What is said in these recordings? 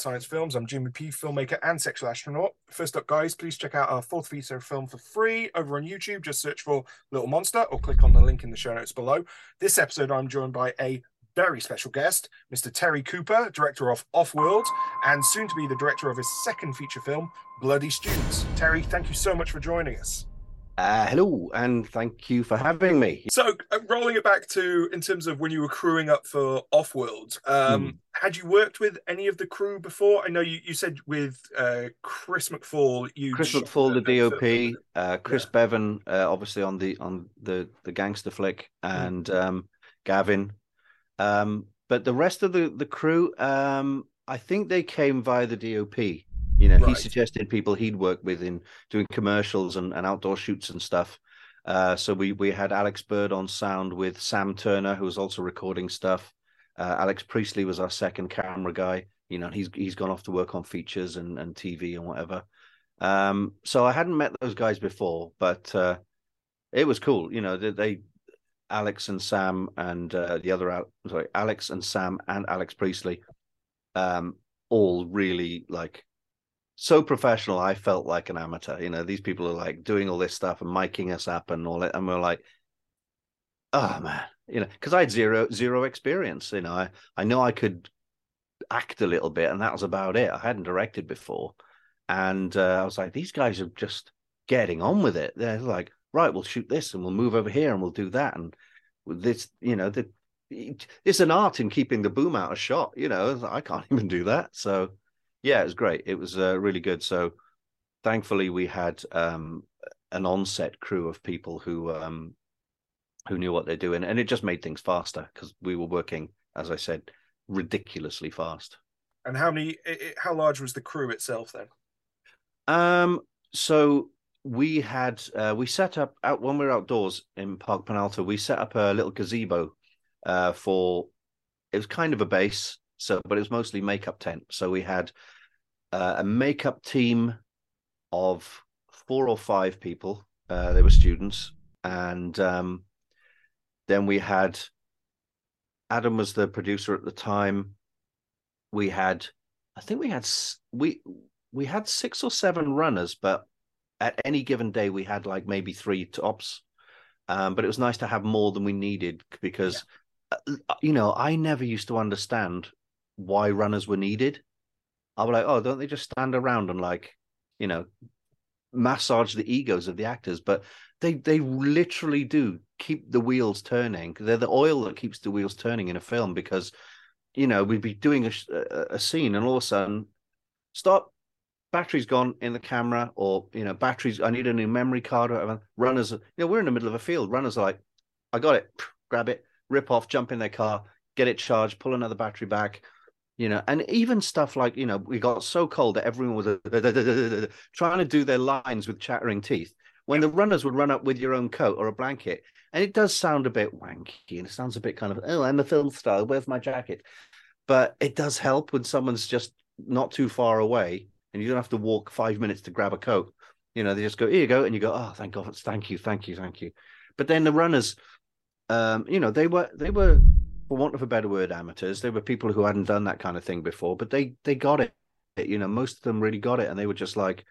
Science Films. I'm Jimmy P, filmmaker and sexual astronaut. First up, guys, please check out our fourth feature film for free over on YouTube. Just search for Little Monster or click on the link in the show notes below. This episode, I'm joined by a very special guest, Mr. Terry Cooper, director of Offworld, and soon to be the director of his second feature film, Bloody Students. Terry, thank you so much for joining us. Uh, hello, and thank you for having me. So, uh, rolling it back to in terms of when you were crewing up for Offworld, um, Hmm. had you worked with any of the crew before? I know you, you said with uh, Chris McFall, you Chris McFall, the. DOP, uh, Chris Yeah. Bevan, uh, obviously on the on the the gangster flick, and um, Gavin. Um, but the rest of the the crew, um, I think they came via the DOP. You know, he suggested people he'd worked with in doing commercials and, and outdoor shoots and stuff. Uh, so we we had Alex Bird on sound with Sam Turner, who was also recording stuff. Uh, Alex Priestley was our second camera guy. You know, he's he's gone off to work on features and, and TV and whatever. Um, so I hadn't met those guys before, but uh, it was cool. You know, they, they Alex and Sam and uh, the other sorry, Alex and Sam and Alex Priestley, um, all really like so professional. I felt like an amateur. You know, these people are like doing all this stuff and miking us up and all that, and we're like, oh man, you know, because I had zero zero experience. You know, I I know I could act a little bit, and that was about it. I hadn't directed before, and uh, I was like, these guys are just getting on with it. They're like, right, we'll shoot this, and we'll move over here, and we'll do that, and this, you know, the it's an art in keeping the boom out of shot. You know, I can't even do that. So, yeah, it was great. It was uh, really good. So, thankfully, we had um, an on-set crew of people who um, who knew what they're doing, and it just made things faster because we were working, as I said, ridiculously fast. And how many? i- i- How large was the crew itself then? Um, so we had uh, we set up out when we were outdoors in Parc Penallta. We set up a little gazebo uh, for it was kind of a base, so but it was mostly makeup tent. So we had uh, a makeup team of four or five people. Uh, they were students, and um, then we had Adam was the producer at the time. We had, I think we had we we had six or seven runners, but at any given day we had like maybe three tops. Um, but it was nice to have more than we needed because, uh, you know, I never used to understand why runners were needed. I was like, oh, don't they just stand around and like, you know, massage the egos of the actors? But they they literally do keep the wheels turning. They're the oil that keeps the wheels turning in a film because, you know, we'd be doing a, a, a scene and all of a sudden, stop, battery's gone in the camera, or you know, batteries. I need a new memory card or whatever. Runners, you know, we're in the middle of a field. Runners are like, I got it, grab it, rip off, jump in their car, get it charged, pull another battery back. You know, and even stuff like you know, we got so cold that everyone was trying to do their lines with chattering teeth. When the runners would run up with your own coat or a blanket, and it does sound a bit wanky, and it sounds a bit kind of, oh, I'm a film star. Where's my jacket? But it does help when someone's just not too far away and you don't have to walk five minutes to grab a coat. You know, they just go, here you go. And you go, oh, thank God. Thank you. Thank you. Thank you. But then the runners, um, you know, they were, they were, for want of a better word, amateurs. They were people who hadn't done that kind of thing before, but they, they got it. You know, most of them really got it. And they were just like,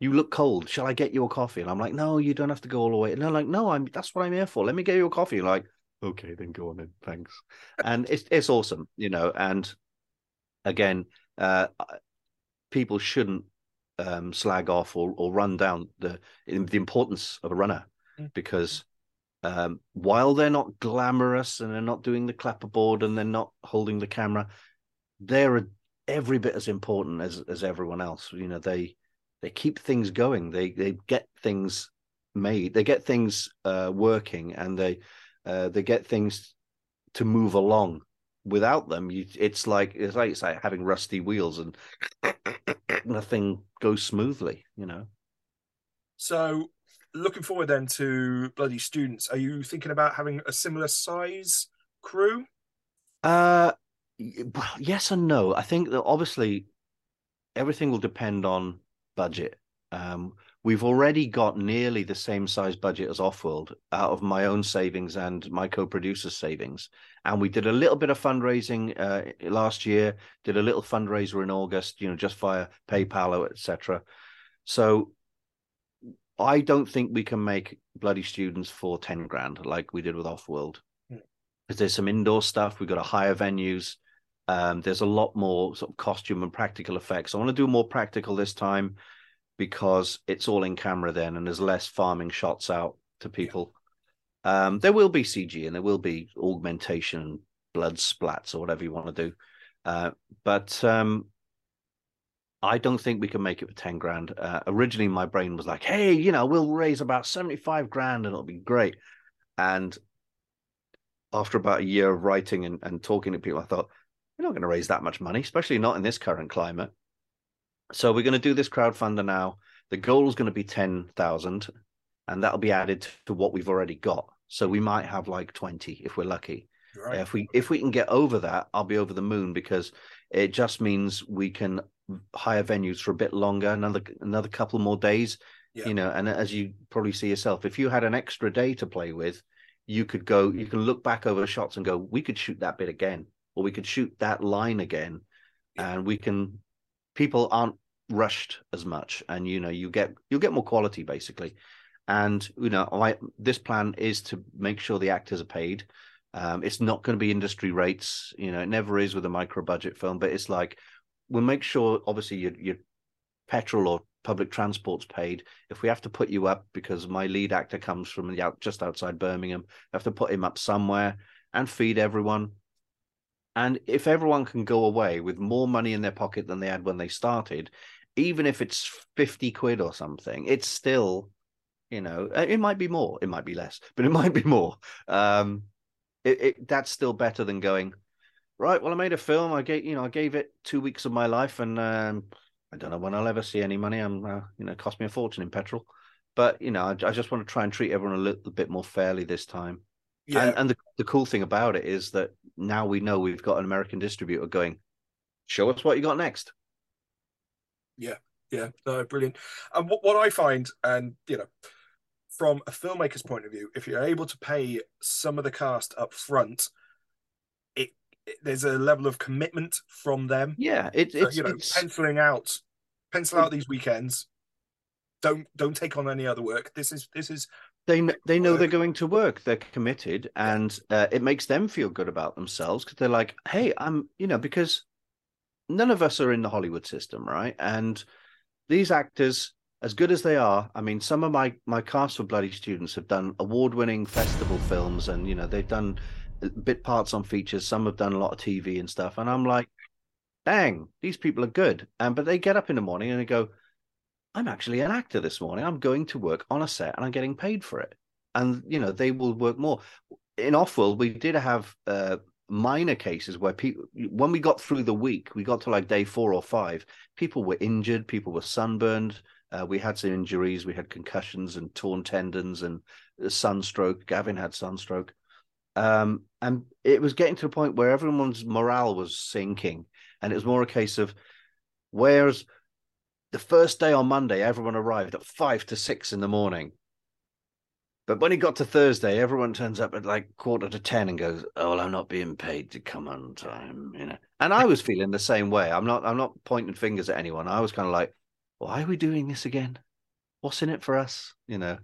you look cold. Shall I get you a coffee? And I'm like, no, you don't have to go all the way. And they're like, no, I'm, that's what I'm here for. Let me get you a coffee. Like, okay, then go on in. Thanks. And it's, it's awesome, you know, and again, uh, people shouldn't um, slag off or, or run down the the importance of a runner Mm. because um, while they're not glamorous and they're not doing the clapperboard and they're not holding the camera, they're every bit as important as as everyone else. You know, they they keep things going. They they get things made. They get things uh, working, and they uh, they get things to move along. Without them, you, it's like it's like it's like having rusty wheels and nothing goes smoothly. You know. So, looking forward then to Bloody Students, are you thinking about having a similar size crew? Uh, well, yes and no. I think that obviously everything will depend on budget. Um, we've already got nearly the same size budget as Offworld out of my own savings and my co-producer's savings, and we did a little bit of fundraising uh, last year. Did a little fundraiser in August, you know, just via PayPal, etc. So I don't think we can make Bloody Students for ten grand like we did with Offworld. Because hmm. there's some indoor stuff. We've got to hire venues. Um, there's a lot more sort of costume and practical effects. I want to do more practical this time because it's all in camera then, and there's less farming shots out to people. Yeah. Um, there will be CG and there will be augmentation, blood splats, or whatever you want to do. Uh, but um, I don't think we can make it for 10 grand. Uh, originally, my brain was like, hey, you know, we'll raise about 75 grand and it'll be great. And after about a year of writing and, and talking to people, I thought, we're not going to raise that much money, especially not in this current climate. So we're going to do this crowdfunder now. The goal is going to be 10,000 and that'll be added to what we've already got. So we might have like 20 if we're lucky. Right. If we if we can get over that, I'll be over the moon because it just means we can hire venues for a bit longer, another another couple more days. Yeah. You know, and as you probably see yourself, if you had an extra day to play with, you could go, you mm. can look back over shots and go, we could shoot that bit again, or we could shoot that line again, yeah. and we can. People aren't rushed as much, and you know, you get you'll get more quality basically. And you know, I, this plan is to make sure the actors are paid. Um, it's not going to be industry rates, you know. It never is with a micro budget film, but it's like we'll make sure obviously your your petrol or public transport's paid. If we have to put you up because my lead actor comes from the out just outside Birmingham, I have to put him up somewhere and feed everyone. And if everyone can go away with more money in their pocket than they had when they started, even if it's 50 quid or something, it's still, you know, uh, it might be more, it might be less, but it might be more. Um, it, it that's still better than going, right, well, I made a film. I gave, you know, I gave it two weeks of my life, and um, I don't know when I'll ever see any money. I'm, uh, you know, cost me a fortune in petrol. But you know, I, I, just want to try and treat everyone a little bit more fairly this time. Yeah. And, and the, the cool thing about it is that now we know we've got an American distributor going, show us what you got next. Yeah, yeah, no, brilliant. And what, what I find, and you know, from a filmmaker's point of view, if you're able to pay some of the cast up front, it there's a level of commitment from them. Yeah, it, it's you know it's... penciling out, pencil out these weekends. Don't don't take on any other work. This is this is they they know they're going to work. They're committed, and uh, it makes them feel good about themselves because they're like, hey, I'm you know because none of us are in the Hollywood system, right? And these actors, as good as they are, I mean, some of my my cast for Bloody Students have done award winning festival films, and you know they've done bit parts on features. Some have done a lot of TV and stuff. And I'm like, dang, these people are good. And but they get up in the morning and they go, I'm actually an actor this morning. I'm going to work on a set and I'm getting paid for it. And you know, they will work more. In Offworld, we did have uh, minor cases where people when we got through the week, we got to like day four or five, people were injured, people were sunburned. Uh, we had some injuries, we had concussions and torn tendons and sunstroke. Gavin had sunstroke. Um, and it was getting to the point where everyone's morale was sinking. And it was more a case of whereas the first day on Monday, everyone arrived at five to six in the morning. But when it got to Thursday, everyone turns up at like quarter to ten and goes, "Oh, well, I'm not being paid to come on time," you know. And I was feeling the same way. I'm not. I'm not pointing fingers at anyone. I was kind of like, "Why are we doing this again? What's in it for us?" You know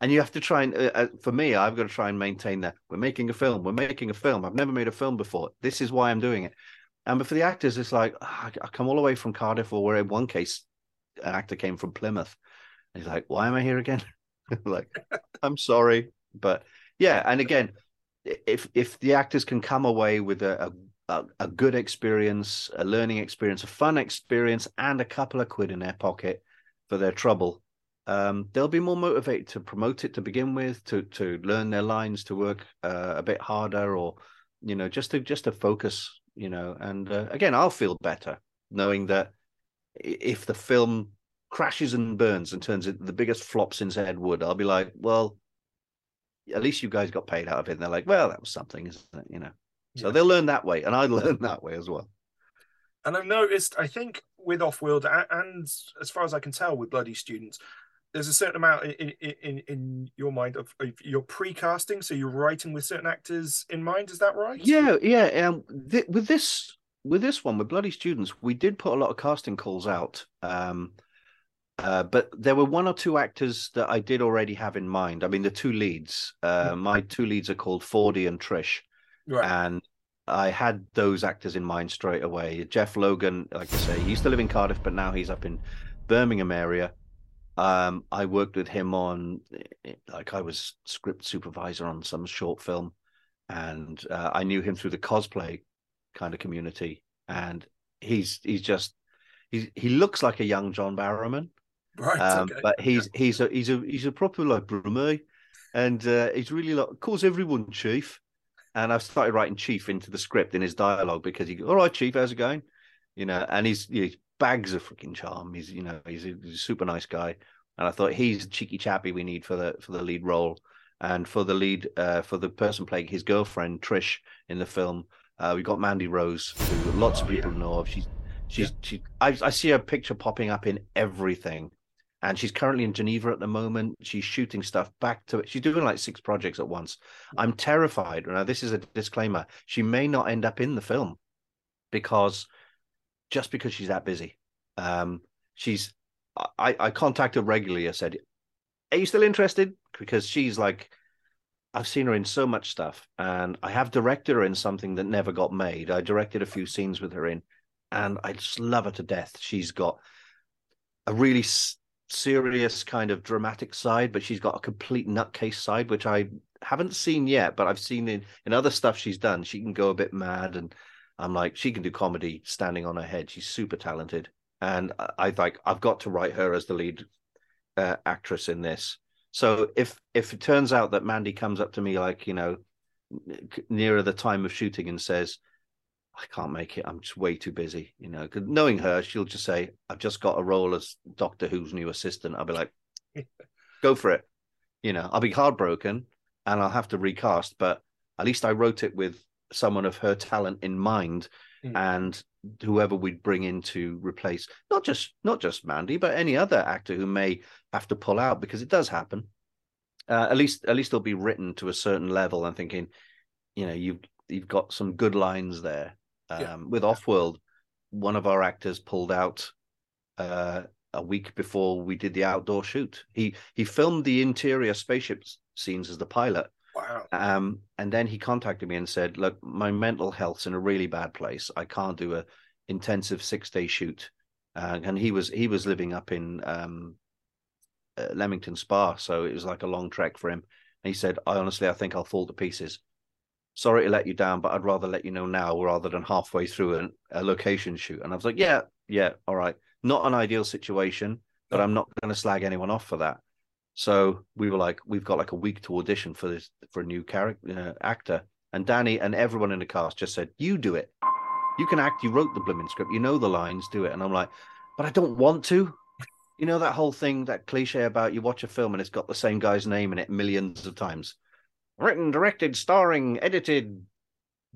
and you have to try and uh, uh, for me i've got to try and maintain that we're making a film we're making a film i've never made a film before this is why i'm doing it and but for the actors it's like oh, i come all the way from cardiff or where in one case an actor came from plymouth and he's like why am i here again like i'm sorry but yeah and again if if the actors can come away with a, a, a good experience a learning experience a fun experience and a couple of quid in their pocket for their trouble um, they'll be more motivated to promote it to begin with, to to learn their lines, to work uh, a bit harder, or you know, just to just to focus, you know. And uh, again, I'll feel better knowing that if the film crashes and burns and turns into the biggest flop since Ed Wood, I'll be like, well, at least you guys got paid out of it. And they're like, well, that was something, isn't it? You know. So Yeah. they'll learn that way, and I learned that way as well. And I've noticed, I think, with Offworld, and as far as I can tell, with Bloody Students, there's a certain amount in in, in, in your mind of, of your pre-casting. So you're writing with certain actors in mind. Is that right? Yeah, yeah. Um, th- with this, with this one, with Bloody Students, we did put a lot of casting calls out. Um, uh, but there were one or two actors that I did already have in mind. I mean, the two leads. Uh, my two leads are called Fordy and Trish, Right. and I had those actors in mind straight away. Jeff Logan, like I say, he used to live in Cardiff, but now he's up in Birmingham area. Um, I worked with him on, like, I was script supervisor on some short film, and uh, I knew him through the cosplay kind of community. And he's he's just he's he looks like a young John Barrowman, right. um, okay. but he's he's a he's a he's a proper like Brummie, and uh, he's really like calls everyone chief. And I've started writing chief into the script in his dialogue because he goes, all right, chief, how's it going? You know, and he's he's bags of freaking charm. He's you know he's a, he's a super nice guy, and I thought he's the cheeky chappy we need for the for the lead role, and for the lead uh, for the person playing his girlfriend Trish in the film. Uh, we got Mandy Rose, who lots of Oh, yeah. people know of. She's she's she. I, I see her picture popping up in everything, and she's currently in Geneva at the moment. She's shooting stuff back to it. She's doing like six projects at once. I'm terrified. Now, this is a disclaimer. She may not end up in the film because just because she's that busy. Um, she's. I I contact her regularly. I said, "Are you still interested?" Because she's like. I've seen her in so much stuff, and I have directed her in something that never got made. I directed a few scenes with her in, and I just love her to death. She's got a really s- serious kind of dramatic side, but she's got a complete nutcase side, which I haven't seen yet, but I've seen in, in other stuff she's done. She can go a bit mad, and I'm like, she can do comedy standing on her head. She's super talented, and I, I like I've got to write her as the lead uh, actress in this. So if if it turns out that Mandy comes up to me like you know nearer the time of shooting and says, I can't make it. I'm just way too busy. You know, 'cause knowing her, she'll just say, I've just got a role as Doctor Who's new assistant. I'll be like, go for it. You know, I'll be heartbroken and I'll have to recast, but at least I wrote it with someone of her talent in mind Mm. and whoever we'd bring in to replace not just not just Mandy, but any other actor who may have to pull out because it does happen. Uh, at least at least they'll be written to a certain level. I'm thinking, you know, you've you've got some good lines there. Um, Yeah. With Offworld, one of our actors pulled out uh, a week before we did the outdoor shoot. He he filmed the interior spaceship scenes as the pilot, wow. um, and then he contacted me and said, "Look, my mental health's in a really bad place. I can't do a intensive six day shoot." Uh, and he was he was living up in um, uh, Leamington Spa, so it was like a long trek for him. And he said, "I honestly, I think I'll fall to pieces. Sorry to let you down, but I'd rather let you know now rather than halfway through an, a location shoot." And I was like, "Yeah, yeah, all right. Not an ideal situation, but I'm not going to slag anyone off for that." So we were like, we've got like a week to audition for this for a new character uh, actor, and Danny and everyone in the cast just said, "You do it. You can act. You wrote the blooming script. You know the lines. Do it." And I'm like, "But I don't want to." You know that whole thing, that cliche about you watch a film and it's got the same guy's name in it millions of times. Written, directed, starring, edited,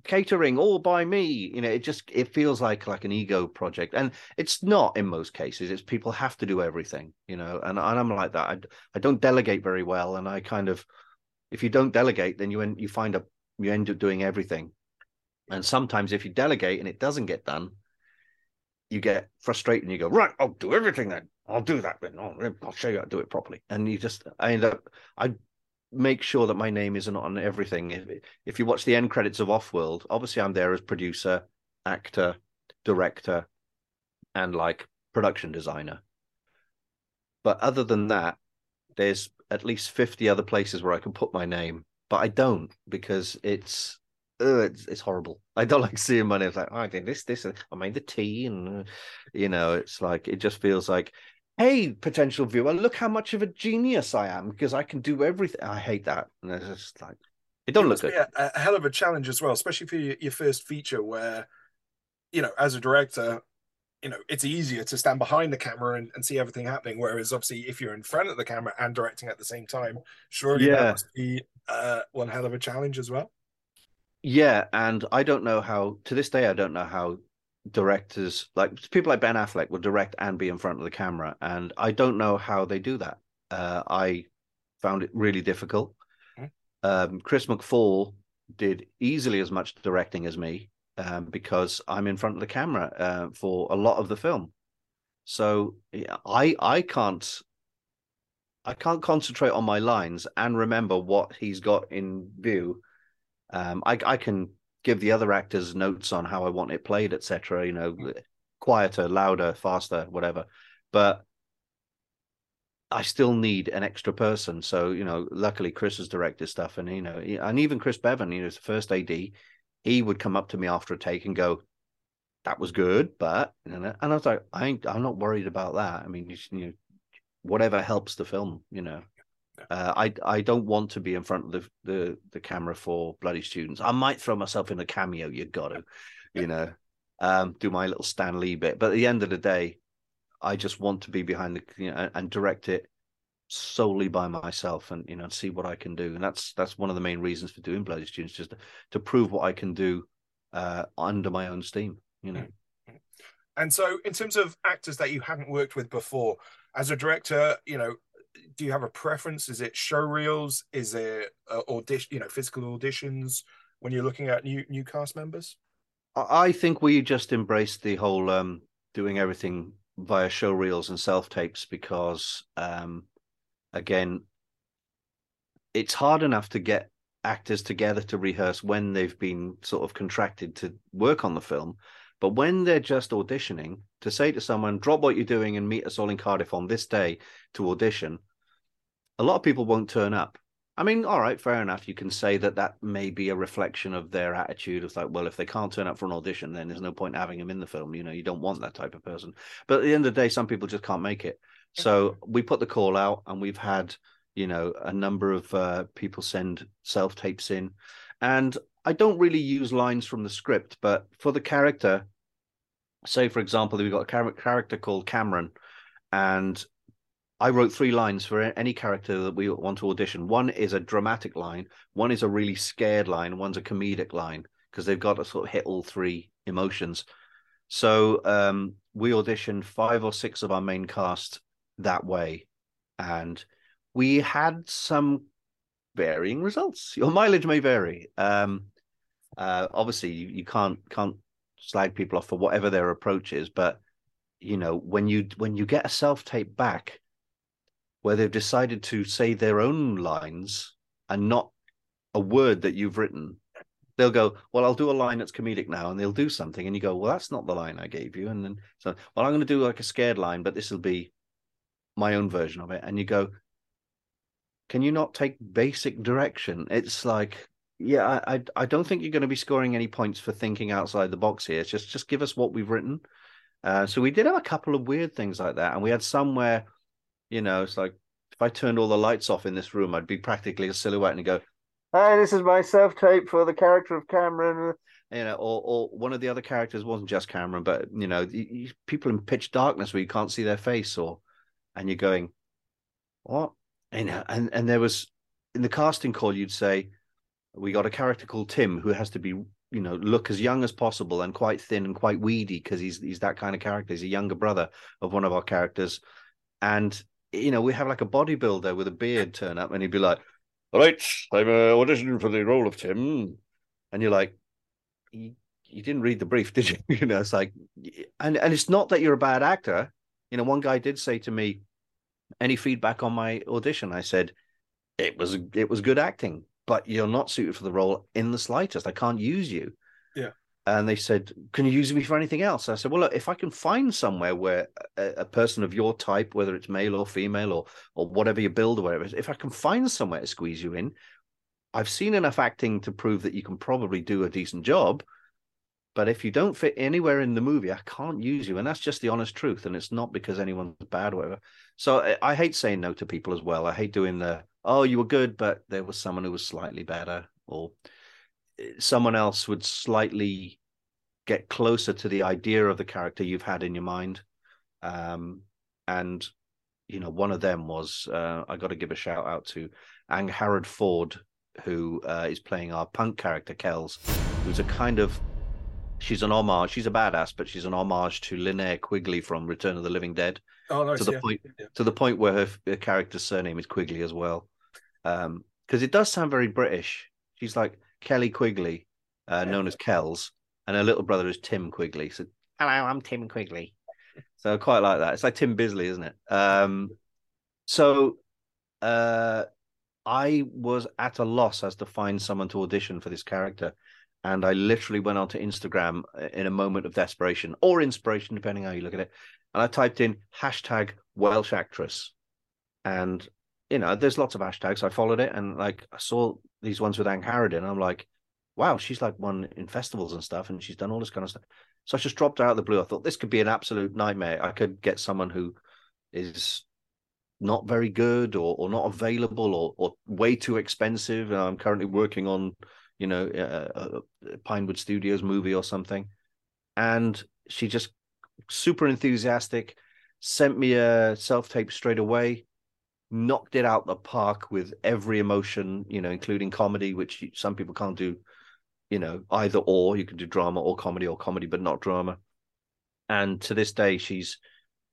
catering, all by me. You know, it just it feels like like an ego project, and it's not in most cases. It's people have to do everything. You know, and, and I'm like that. I I don't delegate very well, and I kind of if you don't delegate, then you end you find a you end up doing everything. And sometimes if you delegate and it doesn't get done, you get frustrated and you go, right, I'll do everything then. I'll do that then. I'll, I'll show you how to do it properly. And you just, I end up, I make sure that my name isn't on everything. If, if you watch the end credits of Offworld, obviously I'm there as producer, actor, director, and like production designer. But other than that, there's at least 50 other places where I can put my name, but I don't because it's, it's, it's horrible. I don't like seeing my name. It's like, oh, I did this, this, I made the tea. And, you know, it's like, it just feels like, hey, potential viewer, look how much of a genius I am because I can do everything. I hate that. And it's just like, it don't it look good. be a, a hell of a challenge as well, especially for your, your first feature where, you know, as a director, you know, it's easier to stand behind the camera and, and see everything happening. Whereas obviously if you're in front of the camera and directing at the same time, surely Yeah. that must be uh, one hell of a challenge as well. Yeah, and I don't know how to this day I don't know how directors like people like Ben Affleck will direct and be in front of the camera, and I don't know how they do that. Uh, I found it really difficult. Okay. Um, Chris McFall did easily as much directing as me um, because I'm in front of the camera uh, for a lot of the film. So yeah, I I can't I can't concentrate on my lines and remember what he's got in view. Um, I I can give the other actors notes on how I want it played, etc. You know, mm. quieter, louder, faster, whatever. But I still need an extra person. So you know, luckily Chris has directed stuff, and you know, and even Chris Bevan, you know, the first AD, he would come up to me after a take and go, "That was good," but and I was like, "I ain't, I'm not worried about that. I mean, you, you know, whatever helps the film, you know." Uh, I I don't want to be in front of the, the the camera for bloody students. I might throw myself in a cameo. You got to, you know, um, do my little Stan Lee bit. But at the end of the day, I just want to be behind the you know and direct it solely by myself and you know see what I can do. And that's that's one of the main reasons for doing bloody students, just to, to prove what I can do uh, under my own steam. You know. And so, in terms of actors that you hadn't worked with before, as a director, you know, do you have a preference? Is it show reels? Is it uh, audition? You know, physical auditions when you're looking at new new cast members? I think we just embraced the whole um, doing everything via show reels and self tapes because, um, again, it's hard enough to get actors together to rehearse when they've been sort of contracted to work on the film. But when they're just auditioning, to say to someone, drop what you're doing and meet us all in Cardiff on this day to audition, a lot of people won't turn up. I mean, all right, fair enough. You can say that that may be a reflection of their attitude of like, well, if they can't turn up for an audition, then there's no point having them in the film. You know, you don't want that type of person. But at the end of the day, some people just can't make it. So we put the call out, and we've had, you know, a number of uh, people send self tapes in, and I don't really use lines from the script, but for the character, say for example, we've got a character called Cameron, and I wrote three lines for any character that we want to audition. One is a dramatic line, one is a really scared line, one's a comedic line because they've got to sort of hit all three emotions. So um, we auditioned five or six of our main cast that way, and we had some varying results. Your mileage may vary. Um, uh, obviously, you, you can't can't slag people off for whatever their approach is, but you know when you when you get a self tape back where they've decided to say their own lines and not a word that you've written they'll go well i'll do a line that's comedic now and they'll do something and you go well that's not the line i gave you and then so well i'm going to do like a scared line but this will be my own version of it and you go can you not take basic direction? It's like yeah i i, don't think you're going to be scoring any points for thinking outside the box here just just give us what we've written uh, so we did have a couple of weird things like that and we had somewhere you know, it's like if I turned all the lights off in this room, I'd be practically a silhouette and go, "Hi, this is my self tape for the character of Cameron." You know, or or one of the other characters wasn't just Cameron, but you know, you, people in pitch darkness where you can't see their face, or and you're going, "What?" And and and there was in the casting call, you'd say, "We got a character called Tim who has to be." You know, look as young as possible and quite thin and quite weedy because he's he's that kind of character. He's a younger brother of one of our characters, and you know, we have like a bodybuilder with a beard turn up and he'd be like, All right, I'm uh, auditioning for the role of Tim. And you're like, you, you didn't read the brief, did you? you know, it's like, and, and it's not that you're a bad actor. You know, one guy did say to me, any feedback on my audition? I said, it was, it was good acting, but you're not suited for the role in the slightest. I can't use you Yeah. and they said, "Can you use me for anything else?" I said, "Well, look, if I can find somewhere where a, a, person of your type, whether it's male or female or or whatever you build or whatever, if I can find somewhere to squeeze you in, I've seen enough acting to prove that you can probably do a decent job. But if you don't fit anywhere in the movie, I can't use you, and that's just the honest truth. And it's not because anyone's bad or whatever. So I, I hate saying no to people as well. I hate doing the oh, you were good, but there was someone who was slightly better or someone else would slightly get closer to the idea of the character you've had in your mind. Um, and you know, one of them was uh, I got to give a shout out to Angharad Ford, who uh, is playing our punk character Kells, who's a kind of she's an homage. She's a badass, but she's an homage to Linnea Quigley from Return of the Living Dead. Oh, nice. to the yeah. point Yeah. to the point where her, her character's surname is Quigley as well. Um, because it does sound very British. She's like Kelly Quigley, uh, known as Kells, and her little brother is Tim Quigley. So hello, I'm Tim Quigley. So I quite like that. It's like Tim Bisley, isn't it? Um, so uh, I was at a loss as to find someone to audition for this character. And I literally went onto Instagram uh, in a moment of desperation or inspiration, depending how you look at it. And I typed in hashtag Welsh actress. And, you know, there's lots of hashtags. I followed it and like I saw these ones with Angharad. I'm like, wow, she's like won in festivals and stuff. And she's done all this kind of stuff. So I just dropped out of the blue. I thought this could be an absolute nightmare. I could get someone who is not very good or, or not available or, or way too expensive. And I'm currently working on, you know, a, a Pinewood Studios movie or something. And she just super enthusiastic, sent me a self tape straight away, knocked it out the park with every emotion, you know, including comedy, which some people can't do, you know, either or. You can do drama or comedy or comedy, but not drama. And to this day, she's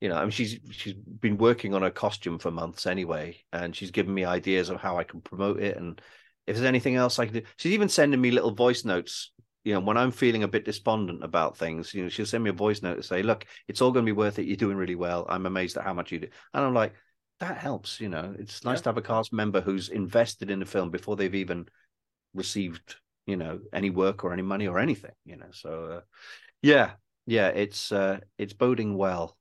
you know, I mean, she's she's been working on her costume for months anyway, and she's given me ideas of how I can promote it, and if there's anything else I can do. She's even sending me little voice notes. You know, when I'm feeling a bit despondent about things, you know, she'll send me a voice note to say, "Look, it's all going to be worth it. You're doing really well. I'm amazed at how much you do." And I'm like, that helps. You know, it's nice Yeah. to have a cast member who's invested in the film before they've even received, you know, any work or any money or anything. You know, so uh, yeah, yeah, it's uh, it's boding well